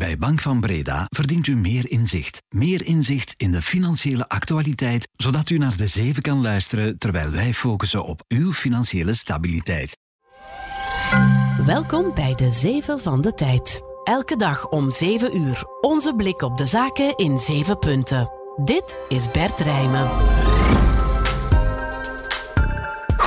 Bij Bank van Breda verdient u meer inzicht. Meer inzicht in de financiële actualiteit, zodat u naar de zeven kan luisteren terwijl wij focussen op uw financiële stabiliteit. Welkom bij de Zeven van de Tijd. Elke dag om 7 uur. Onze blik op de zaken in 7 punten. Dit is Bert Rijmen.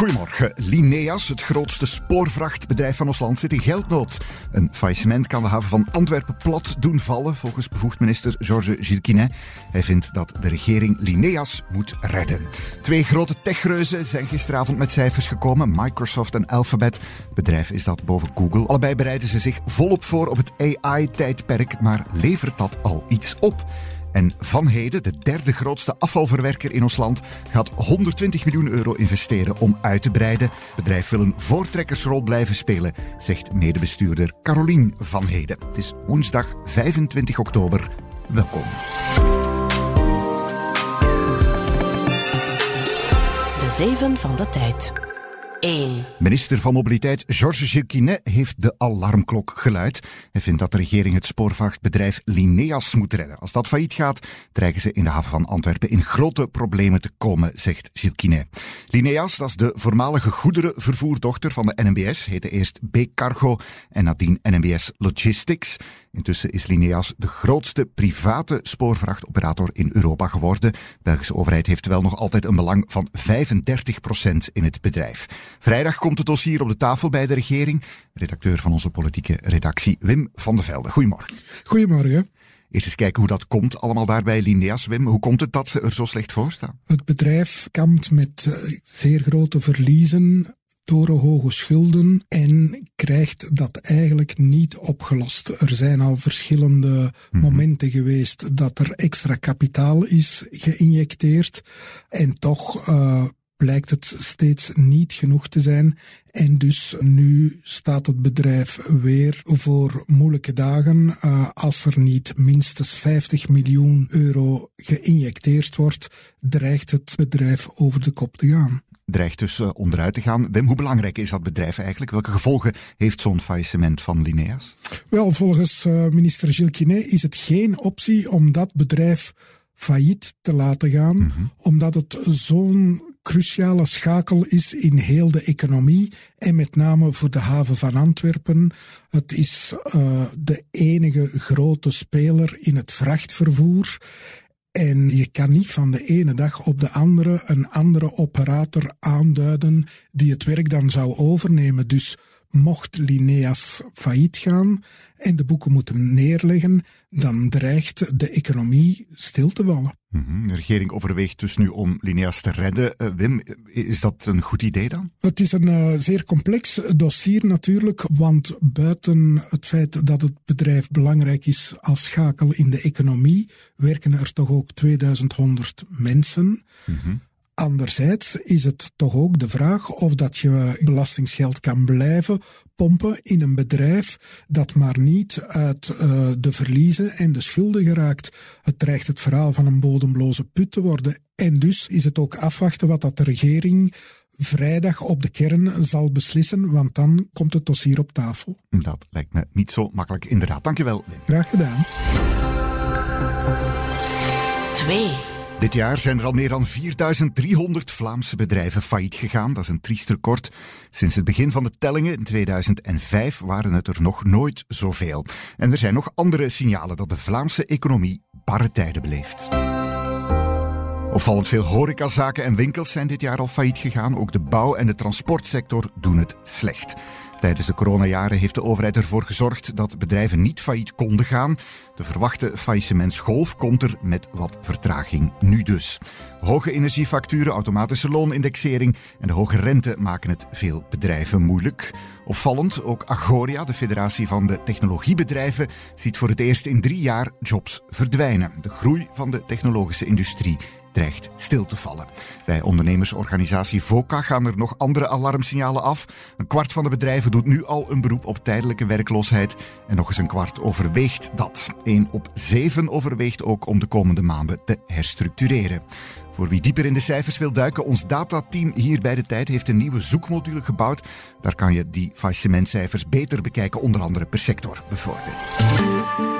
Goedemorgen. Lineas, het grootste spoorvrachtbedrijf van ons land, zit in geldnood. Een faillissement kan de haven van Antwerpen plat doen vallen, volgens bevoegd minister Georges Gilquinet. Hij vindt dat de regering Lineas moet redden. Twee grote techreuzen zijn gisteravond met cijfers gekomen, Microsoft en Alphabet. Het bedrijf is dat boven Google. Allebei bereiden ze zich volop voor op het AI-tijdperk, maar levert dat al iets op? En Van Heden, de derde grootste afvalverwerker in ons land, gaat 120 miljoen euro investeren om uit te breiden. Het bedrijf wil een voortrekkersrol blijven spelen, zegt medebestuurder Carolien Van Heden. Het is woensdag 25 oktober. Welkom. De Zeven van de Tijd. 1. Minister van Mobiliteit Georges Gilquinet heeft de alarmklok geluid. Hij vindt dat de regering het spoorvrachtbedrijf Lineas moet redden. Als dat failliet gaat, dreigen ze in de haven van Antwerpen in grote problemen te komen, zegt Gilquinet. Lineas, dat is de voormalige goederenvervoerdochter van de NMBS, heette eerst B-Cargo en nadien NMBS Logistics. Intussen is Lineas de grootste private spoorvrachtoperator in Europa geworden. De Belgische overheid heeft wel nog altijd een belang van 35% in het bedrijf. Vrijdag komt het dossier op de tafel bij de regering. Redacteur van onze politieke redactie, Wim van de Velde. Goedemorgen. Goedemorgen. Eerst eens kijken hoe dat komt allemaal daar bij Lineas. Wim, hoe komt het dat ze er zo slecht voor staan? Het bedrijf kampt met eh, zeer grote verliezen torenhoge schulden en krijgt dat eigenlijk niet opgelost. Er zijn al verschillende momenten geweest dat er extra kapitaal is geïnjecteerd en toch uh, blijkt het steeds niet genoeg te zijn. En dus nu staat het bedrijf weer voor moeilijke dagen uh, als er niet minstens 50 miljoen euro geïnjecteerd wordt, dreigt het bedrijf over de kop te gaan dreigt dus uh, onderuit te gaan. Wim, hoe belangrijk is dat bedrijf eigenlijk? Welke gevolgen heeft zo'n faillissement van Lineas? Wel, volgens uh, minister Gilles Quinet is het geen optie om dat bedrijf failliet te laten gaan, mm -hmm. omdat het zo'n cruciale schakel is in heel de economie en met name voor de haven van Antwerpen. Het is uh, de enige grote speler in het vrachtvervoer. En je kan niet van de ene dag op de andere een andere operator aanduiden die het werk dan zou overnemen. Dus mocht Lineas failliet gaan en de boeken moeten neerleggen, dan dreigt de economie stil te vallen. Mm -hmm. De regering overweegt dus nu om Lineas te redden. Uh, Wim, is dat een goed idee dan? Het is een uh, zeer complex dossier natuurlijk, want buiten het feit dat het bedrijf belangrijk is als schakel in de economie, werken er toch ook 2100 mensen. Mm -hmm. Anderzijds is het toch ook de vraag of dat je belastingsgeld kan blijven pompen in een bedrijf dat maar niet uit uh, de verliezen en de schulden geraakt. Het dreigt het verhaal van een bodemloze put te worden. En dus is het ook afwachten wat dat de regering vrijdag op de kern zal beslissen, want dan komt het dossier op tafel. Dat lijkt me niet zo makkelijk, inderdaad. Dankjewel. Graag gedaan. 2. Dit jaar zijn er al meer dan 4300 Vlaamse bedrijven failliet gegaan. Dat is een triest record. Sinds het begin van de tellingen in 2005 waren het er nog nooit zoveel. En er zijn nog andere signalen dat de Vlaamse economie barre tijden beleeft. Opvallend veel horecazaken en winkels zijn dit jaar al failliet gegaan. Ook de bouw- en de transportsector doen het slecht. Tijdens de coronajaren heeft de overheid ervoor gezorgd dat bedrijven niet failliet konden gaan. De verwachte faillissementsgolf komt er met wat vertraging nu dus. Hoge energiefacturen, automatische loonindexering en de hoge rente maken het veel bedrijven moeilijk. Opvallend, ook Agoria, de federatie van de technologiebedrijven, ziet voor het eerst in drie jaar jobs verdwijnen. De groei van de technologische industrie dreigt stil te vallen. Bij ondernemersorganisatie VOCA gaan er nog andere alarmsignalen af. Een kwart van de bedrijven doet nu al een beroep op tijdelijke werkloosheid en nog eens een kwart overweegt dat. Eén op zeven overweegt ook om de komende maanden te herstructureren. Voor wie dieper in de cijfers wil duiken, ons datateam hier bij de tijd heeft een nieuwe zoekmodule gebouwd. Daar kan je die faillissementcijfers beter bekijken, onder andere per sector bijvoorbeeld.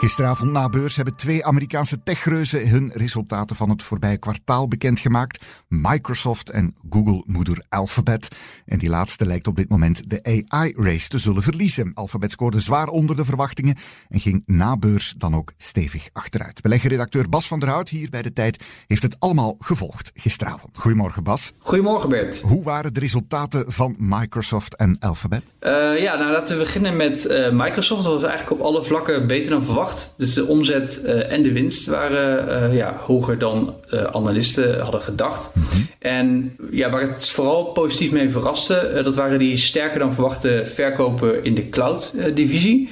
3. Gisteravond na beurs hebben twee Amerikaanse techreuzen hun resultaten van het voorbije kwartaal bekendgemaakt. Microsoft en Google-moeder Alphabet. En die laatste lijkt op dit moment de AI-race te zullen verliezen. Alphabet scoorde zwaar onder de verwachtingen en ging na beurs dan ook stevig achteruit. Beleggerredacteur Bas van der Hout hier bij de Tijd heeft het allemaal gevolgd gisteravond. Goedemorgen Bas. Goedemorgen Bert. Hoe waren de resultaten van Microsoft en Alphabet? Uh, ja, nou laten we beginnen met uh, Microsoft. Dat was eigenlijk op alle vlakken beter dan verwacht. Dus de omzet uh, en de winst waren uh, ja, hoger dan uh, analisten hadden gedacht. Mm -hmm. En ja, waar het vooral positief mee verraste, dat waren die sterker dan verwachte verkopen in de cloud-divisie.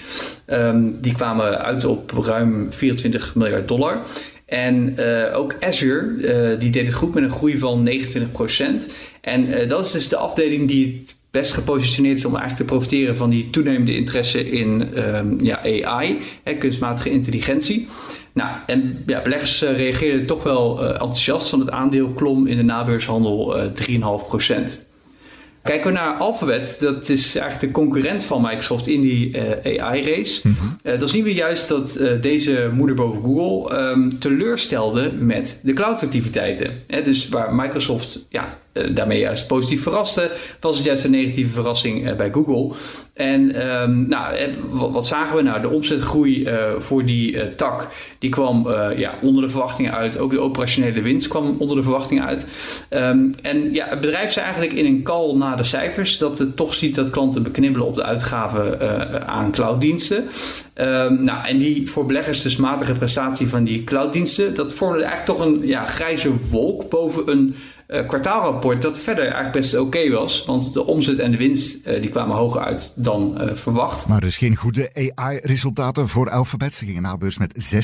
Um, die kwamen uit op ruim 24 miljard dollar. En ook Azure, die deed het goed met een groei van 29%. En dat is dus de afdeling die het best gepositioneerd is om eigenlijk te profiteren van die toenemende interesse in um, ja, AI, hè, kunstmatige intelligentie. Nou, en ja, beleggers uh, reageerden toch wel uh, enthousiast, want het aandeel klom in de nabeurshandel uh, 3,5%. Kijken we naar Alphabet, dat is eigenlijk de concurrent van Microsoft in die uh, AI-race. Mm -hmm. uh, dan zien we juist dat uh, deze moeder boven Google um, teleurstelde met de cloud-activiteiten. dus waar Microsoft ja, daarmee juist positief verraste, was het juist een negatieve verrassing bij Google. En um, nou, wat zagen we? Nou, de omzetgroei uh, voor die uh, tak die kwam ja, onder de verwachtingen uit. Ook de operationele winst kwam onder de verwachtingen uit. Um, en ja, het bedrijf zei eigenlijk in een call na de cijfers dat het toch ziet dat klanten beknibbelen op de uitgaven aan clouddiensten. Um, nou, en die voor beleggers dus matige prestatie van die clouddiensten, dat vormde eigenlijk toch een ja, grijze wolk boven een uh, kwartaalrapport dat verder eigenlijk best oké okay was. Want de omzet en de winst uh, die kwamen hoger uit dan uh, verwacht. Maar dus geen goede AI-resultaten voor Alphabet. Ze gingen na beurs met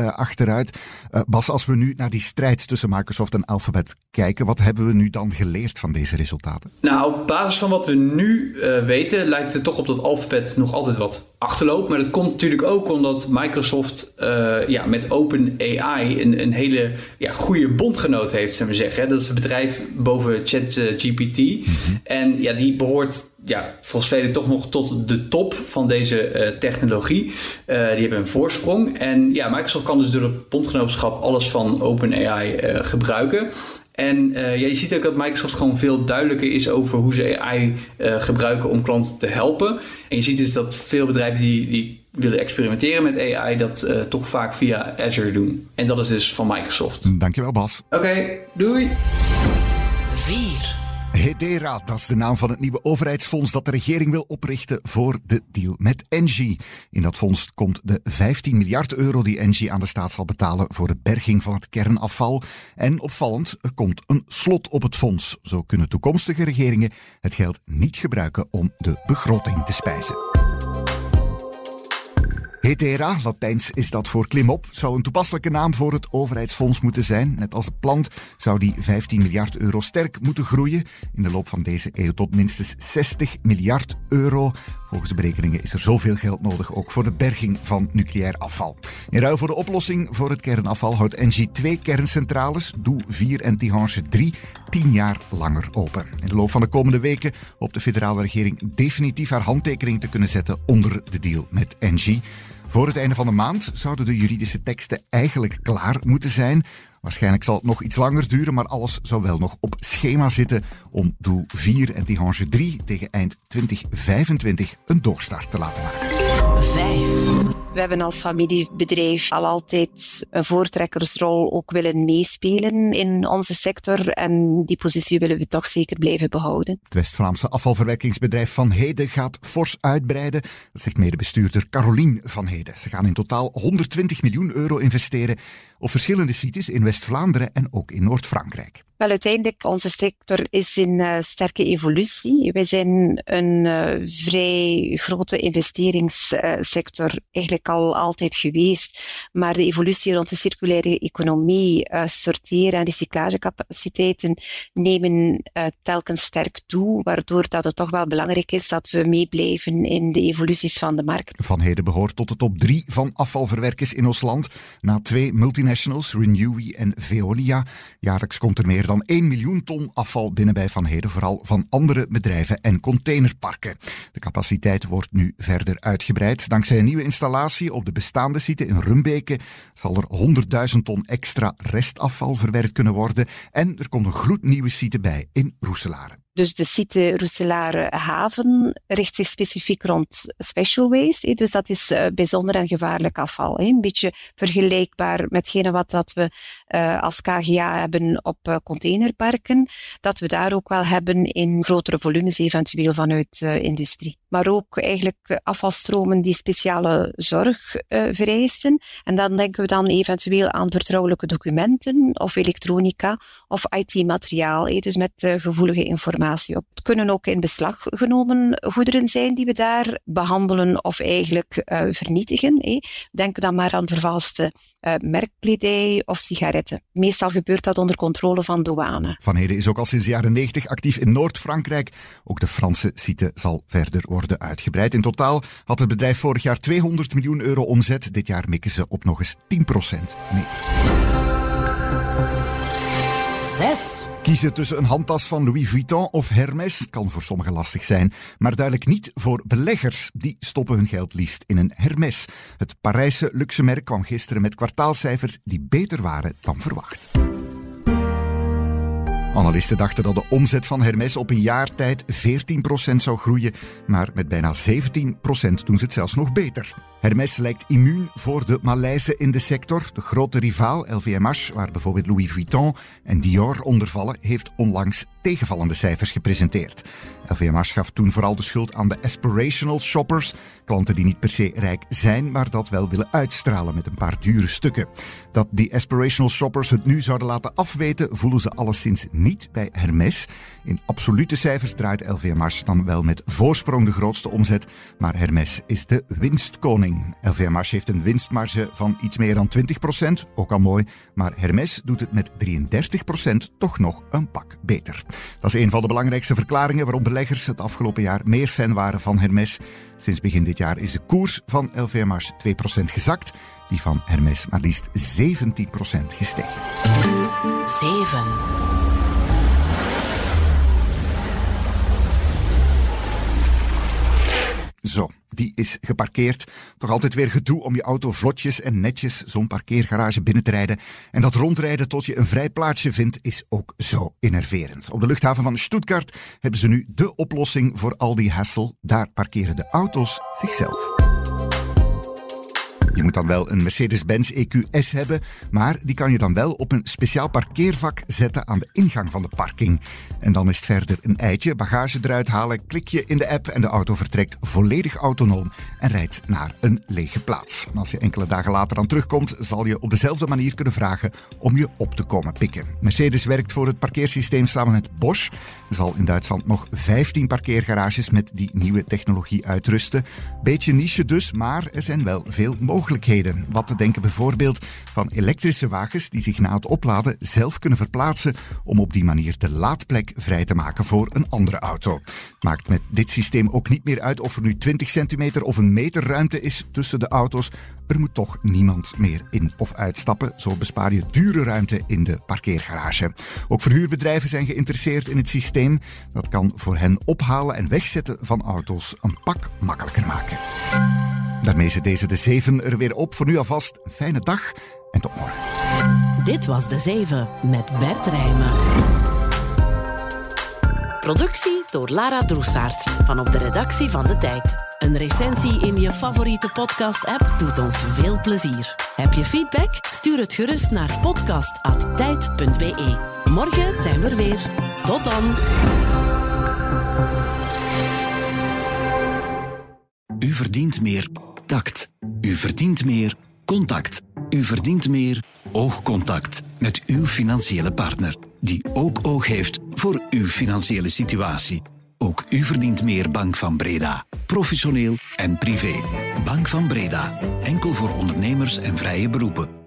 6% achteruit. Bas, als we nu naar die strijd tussen Microsoft en Alphabet kijken, wat hebben we nu dan geleerd van deze resultaten? Nou, op basis van wat we nu weten, lijkt het toch op dat Alphabet nog altijd wat achterloopt. Maar dat komt natuurlijk ook omdat Microsoft ja, met OpenAI een, een hele ja, goede bondgenoot heeft, zullen we zeggen. Dat is een bedrijf boven ChatGPT. -hmm. En ja, die behoort ja, volgens velen toch nog tot de top van deze uh, technologie. Uh, die hebben een voorsprong. En ja, Microsoft kan dus door het bondgenootschap alles van OpenAI uh, gebruiken. En ja, je ziet ook dat Microsoft gewoon veel duidelijker is over hoe ze AI gebruiken om klanten te helpen. En je ziet dus dat veel bedrijven die, die willen experimenteren met AI, dat uh, toch vaak via Azure doen. En dat is dus van Microsoft. Dankjewel, Bas. Oké, okay, doei. 4. Hedera, dat is de naam van het nieuwe overheidsfonds dat de regering wil oprichten voor de deal met Engie. In dat fonds komt de 15 miljard euro die Engie aan de staat zal betalen voor de berging van het kernafval. En opvallend, er komt een slot op het fonds. Zo kunnen toekomstige regeringen het geld niet gebruiken om de begroting te spijzen. Hetera, Latijns is dat voor klimop, zou een toepasselijke naam voor het overheidsfonds moeten zijn. Net als gepland zou die 15 miljard euro sterk moeten groeien. In de loop van deze eeuw tot minstens 60 miljard euro. Volgens de berekeningen is er zoveel geld nodig ook voor de berging van nucleair afval. In ruil voor de oplossing voor het kernafval houdt Engie twee kerncentrales, Doe 4 en Tihange 3, tien jaar langer open. In de loop van de komende weken hoopt de federale regering definitief haar handtekening te kunnen zetten onder de deal met Engie. Voor het einde van de maand zouden de juridische teksten eigenlijk klaar moeten zijn. Waarschijnlijk zal het nog iets langer duren, maar alles zou wel nog op schema zitten om doel 4 en Tihange 3 tegen eind 2025 een doorstart te laten maken. 5. We hebben als familiebedrijf al altijd een voortrekkersrol ook willen meespelen in onze sector en die positie willen we toch zeker blijven behouden. Het West-Vlaamse afvalverwerkingsbedrijf Van Heden gaat fors uitbreiden. Dat zegt medebestuurder Carolien Van Heden. Ze gaan in totaal 120 miljoen euro investeren op verschillende sites in West-Vlaanderen en ook in Noord-Frankrijk. Wel, uiteindelijk, onze sector is in uh, sterke evolutie. Wij zijn een uh, vrij grote investeringssector eigenlijk al altijd geweest. Maar de evolutie rond de circulaire economie, sorteer- en recyclagecapaciteiten nemen telkens sterk toe, waardoor dat het toch wel belangrijk is dat we meeblijven in de evoluties van de markt. Van Heden behoort tot de top drie van afvalverwerkers in ons land. Na twee multinationals, Renewy en Veolia. Jaarlijks komt er meer dan 1 miljoen ton afval binnen bij Van Heden, vooral van andere bedrijven en containerparken. De capaciteit wordt nu verder uitgebreid. Dankzij een nieuwe installatie op de bestaande site in Rumbeke zal er 100.000 ton extra restafval verwerkt kunnen worden en er komt een gloednieuwe site bij in Roeselare. Dus de site Roeselare Haven richt zich specifiek rond special waste. Dus dat is eh, bijzonder en gevaarlijk afval. Een beetje vergelijkbaar metgene wat dat we eh, als KGA hebben op eh, containerparken. Dat we daar ook wel hebben in grotere volumes, eventueel vanuit industrie. Maar ook eigenlijk afvalstromen die speciale zorg vereisten. En dan denken we dan eventueel aan vertrouwelijke documenten of elektronica of IT-materiaal. Dus met gevoelige informatie op. Het kunnen ook in beslag genomen goederen zijn die we daar behandelen of eigenlijk vernietigen. Denk dan maar aan vervalste merkkledij of sigaretten. Meestal gebeurt dat onder controle van douane. Van Heden is ook al sinds de jaren 90 actief in Noord-Frankrijk. Ook de Franse site zal verder worden uitgebreid. In totaal had het bedrijf vorig jaar 200 miljoen euro omzet. Dit jaar mikken ze op nog eens 10% meer. 6. Kiezen tussen een handtas van Louis Vuitton of Hermes kan voor sommigen lastig zijn, maar duidelijk niet voor beleggers. Die stoppen hun geld liefst in een Hermes. Het Parijse luxe merk kwam gisteren met kwartaalcijfers die beter waren dan verwacht. Analisten dachten dat de omzet van Hermes op een jaar tijd 14% zou groeien, maar met bijna 17% doen ze het zelfs nog beter. Hermes lijkt immuun voor de malaise in de sector. De grote rivaal LVMH, waar bijvoorbeeld Louis Vuitton en Dior onder vallen, heeft onlangs tegenvallende cijfers gepresenteerd. LVMH gaf toen vooral de schuld aan de aspirational shoppers, klanten die niet per se rijk zijn, maar dat wel willen uitstralen met een paar dure stukken. Dat die aspirational shoppers het nu zouden laten afweten, voelen ze alleszins niet bij Hermes. In absolute cijfers draait LVMH dan wel met voorsprong de grootste omzet, maar Hermes is de winstkoning. LVMH heeft een winstmarge van iets meer dan 20%, ook al mooi, maar Hermes doet het met 33% toch nog een pak beter. Dat is een van de belangrijkste verklaringen waarom beleggers het afgelopen jaar meer fan waren van Hermes. Sinds begin dit jaar is de koers van LVMH 2% gezakt, die van Hermes maar liefst 17% gestegen. 7. Zo, die is geparkeerd. Toch altijd weer gedoe om je auto vlotjes en netjes zo'n parkeergarage binnen te rijden. En dat rondrijden tot je een vrij plaatsje vindt, is ook zo enerverend. Op de luchthaven van Stuttgart hebben ze nu de oplossing voor al die hassel. Daar parkeren de auto's zichzelf. Je moet dan wel een Mercedes-Benz EQS hebben, maar die kan je dan wel op een speciaal parkeervak zetten aan de ingang van de parking. En dan is het verder een eitje, bagage eruit halen, klik je in de app en de auto vertrekt volledig autonoom en rijdt naar een lege plaats. Als je enkele dagen later dan terugkomt, zal je op dezelfde manier kunnen vragen om je op te komen pikken. Mercedes werkt voor het parkeersysteem samen met Bosch. Zal in Duitsland nog 15 parkeergarages met die nieuwe technologie uitrusten. Beetje niche dus, maar er zijn wel veel mogelijkheden Wat te denken bijvoorbeeld van elektrische wagens die zich na het opladen zelf kunnen verplaatsen om op die manier de laadplek vrij te maken voor een andere auto. Maakt met dit systeem ook niet meer uit of er nu 20 centimeter of een meter ruimte is tussen de auto's. Er moet toch niemand meer in of uitstappen. Zo bespaar je dure ruimte in de parkeergarage. Ook verhuurbedrijven zijn geïnteresseerd in het systeem. Dat kan voor hen ophalen en wegzetten van auto's een pak makkelijker maken. Daarmee zit deze de 7 er weer op. Voor nu alvast een fijne dag en tot morgen. Dit was de 7 met Bert Rijmen. Productie door Lara Droesaert van op de redactie van De Tijd. Een recensie in je favoriete podcast-app doet ons veel plezier. Heb je feedback? Stuur het gerust naar podcast.tijd.be. Morgen zijn we er weer. Tot dan! U verdient meer tact. U verdient meer contact. U verdient meer oogcontact met uw financiële partner, die ook oog heeft voor uw financiële situatie. Ook u verdient meer Bank van Breda. Professioneel en privé. Bank van Breda. Enkel voor ondernemers en vrije beroepen.